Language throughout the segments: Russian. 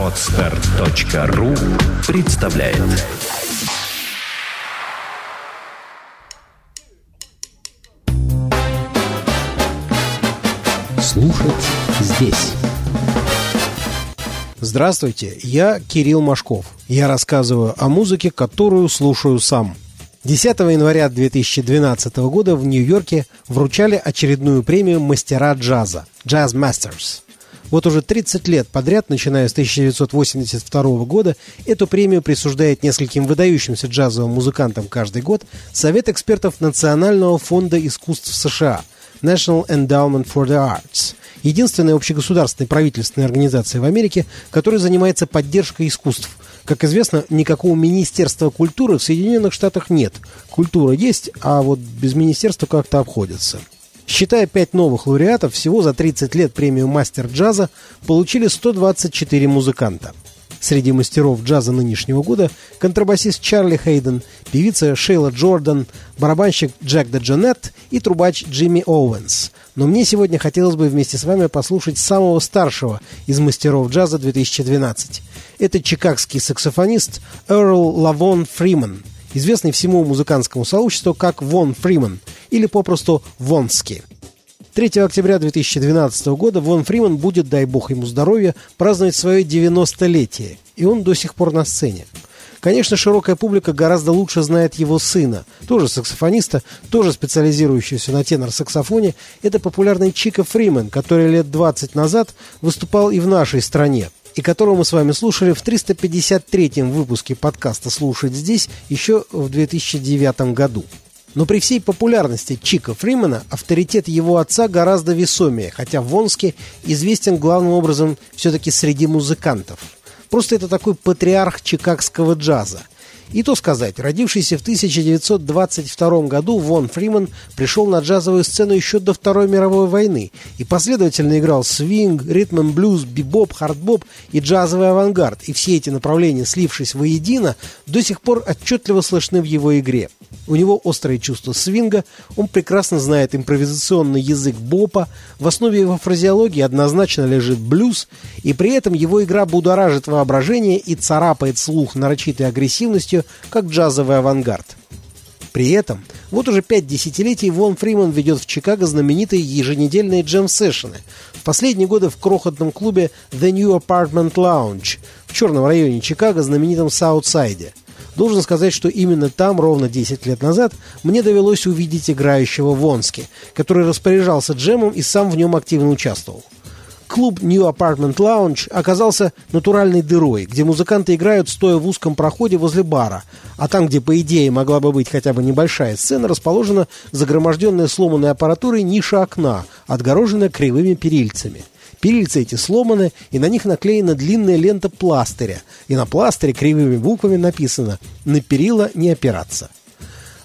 Отстар.ру представляет Слушать здесь Здравствуйте, я Кирилл Машков. Я рассказываю о музыке, которую слушаю сам. 10 января 2012 года в Нью-Йорке вручали очередную премию «Мастера джаза» – «Jazz Masters». Вот уже 30 лет подряд, начиная с 1982 года, эту премию присуждает нескольким выдающимся джазовым музыкантам каждый год Совет экспертов Национального фонда искусств США National Endowment for the Arts – единственная общегосударственная правительственная организация в Америке, которая занимается поддержкой искусств. Как известно, никакого Министерства культуры в Соединенных Штатах нет. Культура есть, а вот без министерства как-то обходится. Считая пять новых лауреатов, всего за 30 лет премию «Мастер джаза» получили 124 музыканта. Среди мастеров джаза нынешнего года контрабасист Чарли Хейден, певица Шейла Джордан, барабанщик Джек Деджанет и трубач Джимми Оуэнс. Но мне сегодня хотелось бы вместе с вами послушать самого старшего из мастеров джаза 2012. Это чикагский саксофонист Эрл Лавон Фриман – известный всему музыкантскому сообществу как Вон Фриман или попросту Вонски. 3 октября 2012 года Вон Фриман будет, дай бог ему здоровья, праздновать свое 90-летие, и он до сих пор на сцене. Конечно, широкая публика гораздо лучше знает его сына, тоже саксофониста, тоже специализирующегося на тенор-саксофоне. Это популярный Чика Фримен, который лет 20 назад выступал и в нашей стране и которого мы с вами слушали в 353-м выпуске подкаста «Слушать здесь» еще в 2009 году. Но при всей популярности Чика Фримена авторитет его отца гораздо весомее, хотя Вонски известен главным образом все-таки среди музыкантов. Просто это такой патриарх чикагского джаза – и то сказать, родившийся в 1922 году Вон Фриман пришел на джазовую сцену еще до Второй мировой войны и последовательно играл свинг, ритм блюз, бибоп, хардбоп и джазовый авангард. И все эти направления, слившись воедино, до сих пор отчетливо слышны в его игре. У него острое чувство свинга, он прекрасно знает импровизационный язык бопа, в основе его фразеологии однозначно лежит блюз, и при этом его игра будоражит воображение и царапает слух нарочитой агрессивностью, как джазовый авангард. При этом вот уже пять десятилетий Вон Фриман ведет в Чикаго знаменитые еженедельные джем-сессионы. В последние годы в крохотном клубе The New Apartment Lounge в черном районе Чикаго, знаменитом Саутсайде – Должен сказать, что именно там, ровно 10 лет назад, мне довелось увидеть играющего Вонски, который распоряжался джемом и сам в нем активно участвовал. Клуб New Apartment Lounge оказался натуральной дырой, где музыканты играют, стоя в узком проходе возле бара, а там, где, по идее, могла бы быть хотя бы небольшая сцена, расположена загроможденная сломанной аппаратурой ниша окна, отгороженная кривыми перильцами – Перильцы эти сломаны, и на них наклеена длинная лента пластыря. И на пластыре кривыми буквами написано «На перила не опираться».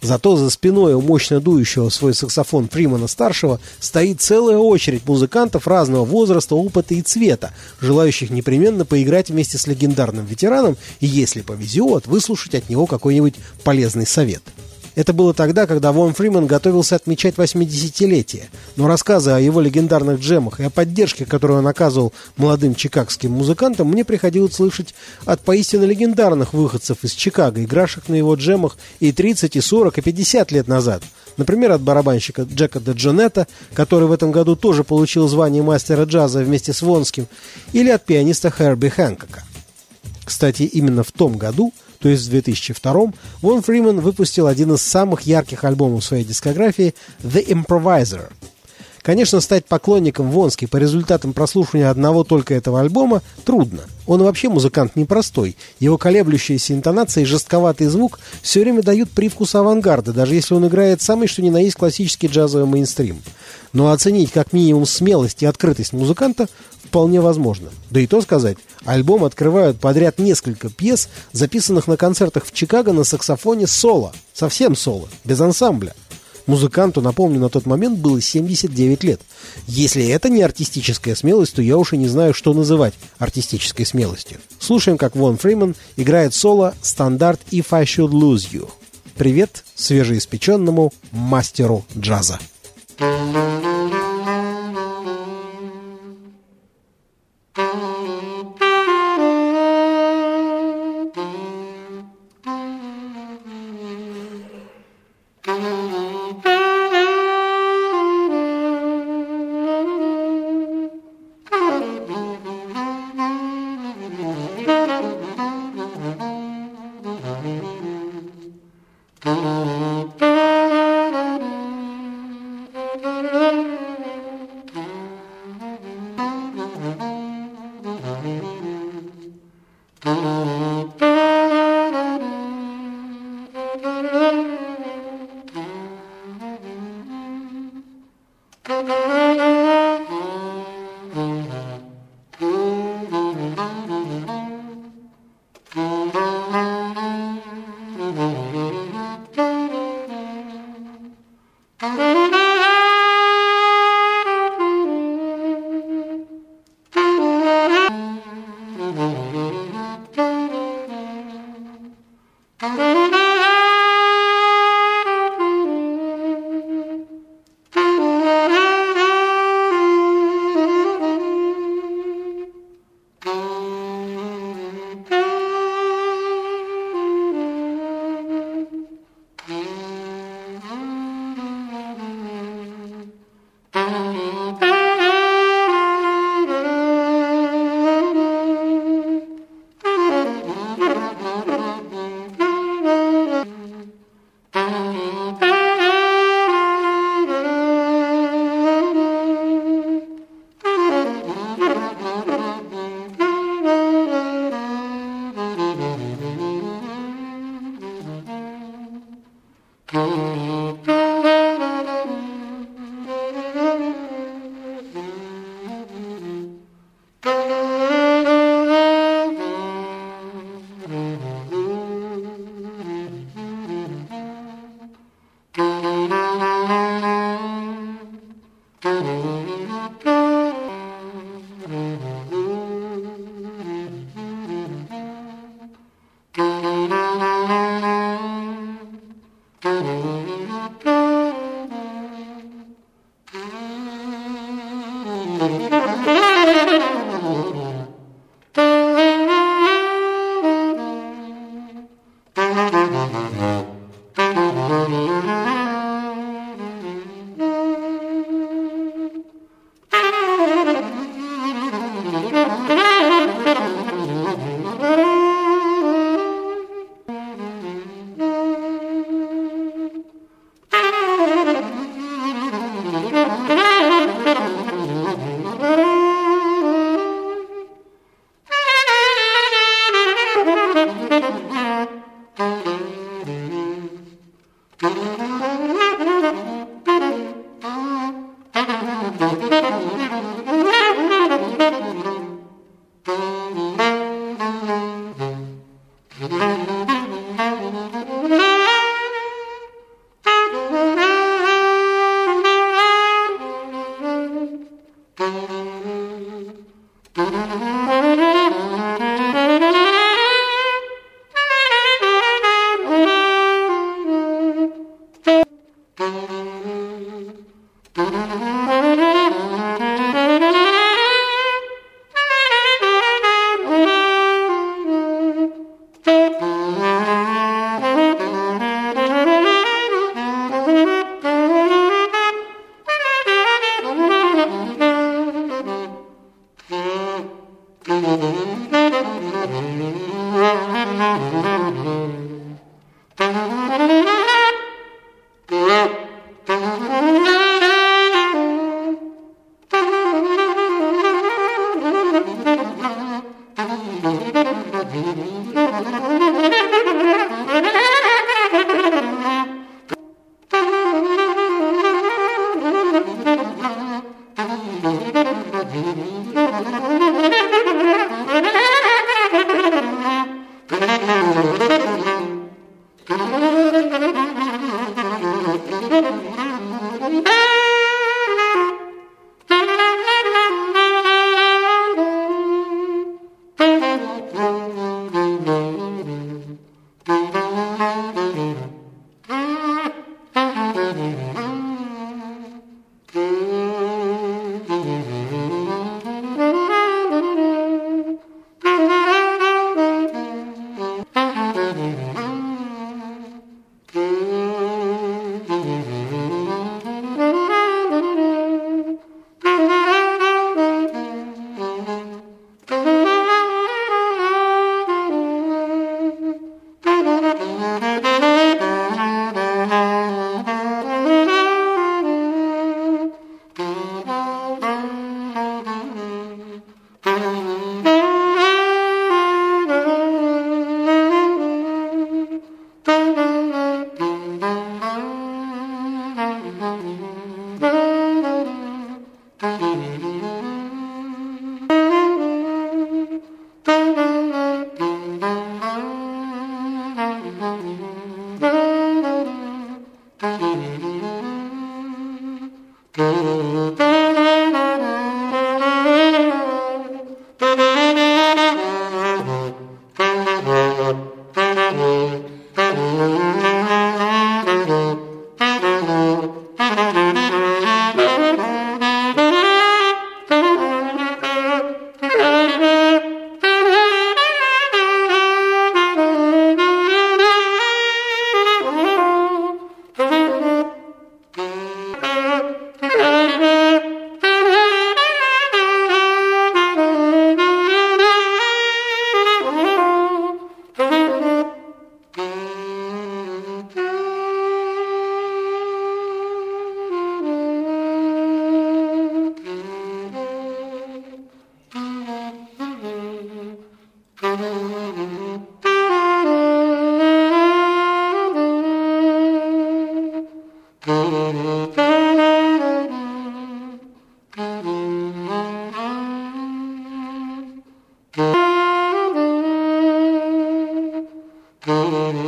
Зато за спиной у мощно дующего свой саксофон Фримана-старшего стоит целая очередь музыкантов разного возраста, опыта и цвета, желающих непременно поиграть вместе с легендарным ветераном и, если повезет, выслушать от него какой-нибудь полезный совет. Это было тогда, когда Вон Фриман готовился отмечать 80-летие. Но рассказы о его легендарных джемах и о поддержке, которую он оказывал молодым чикагским музыкантам, мне приходилось слышать от поистине легендарных выходцев из Чикаго, игравших на его джемах и 30, и 40, и 50 лет назад. Например, от барабанщика Джека Деджонета, который в этом году тоже получил звание мастера джаза вместе с Вонским, или от пианиста Херби Хэнкока. Кстати, именно в том году – то есть в 2002 Вон Фриман выпустил один из самых ярких альбомов своей дискографии «The Improviser». Конечно, стать поклонником Вонски по результатам прослушивания одного только этого альбома трудно. Он вообще музыкант непростой. Его колеблющиеся интонации и жестковатый звук все время дают привкус авангарда, даже если он играет самый что ни на есть классический джазовый мейнстрим. Но оценить как минимум смелость и открытость музыканта вполне возможно. Да и то сказать, альбом открывают подряд несколько пьес, записанных на концертах в Чикаго на саксофоне соло. Совсем соло, без ансамбля. Музыканту, напомню, на тот момент было 79 лет. Если это не артистическая смелость, то я уж и не знаю, что называть артистической смелостью. Слушаем, как Вон Фриман играет соло «Стандарт If I Should Lose You». Привет свежеиспеченному мастеру джаза. Mm-hmm. Mm-hmm.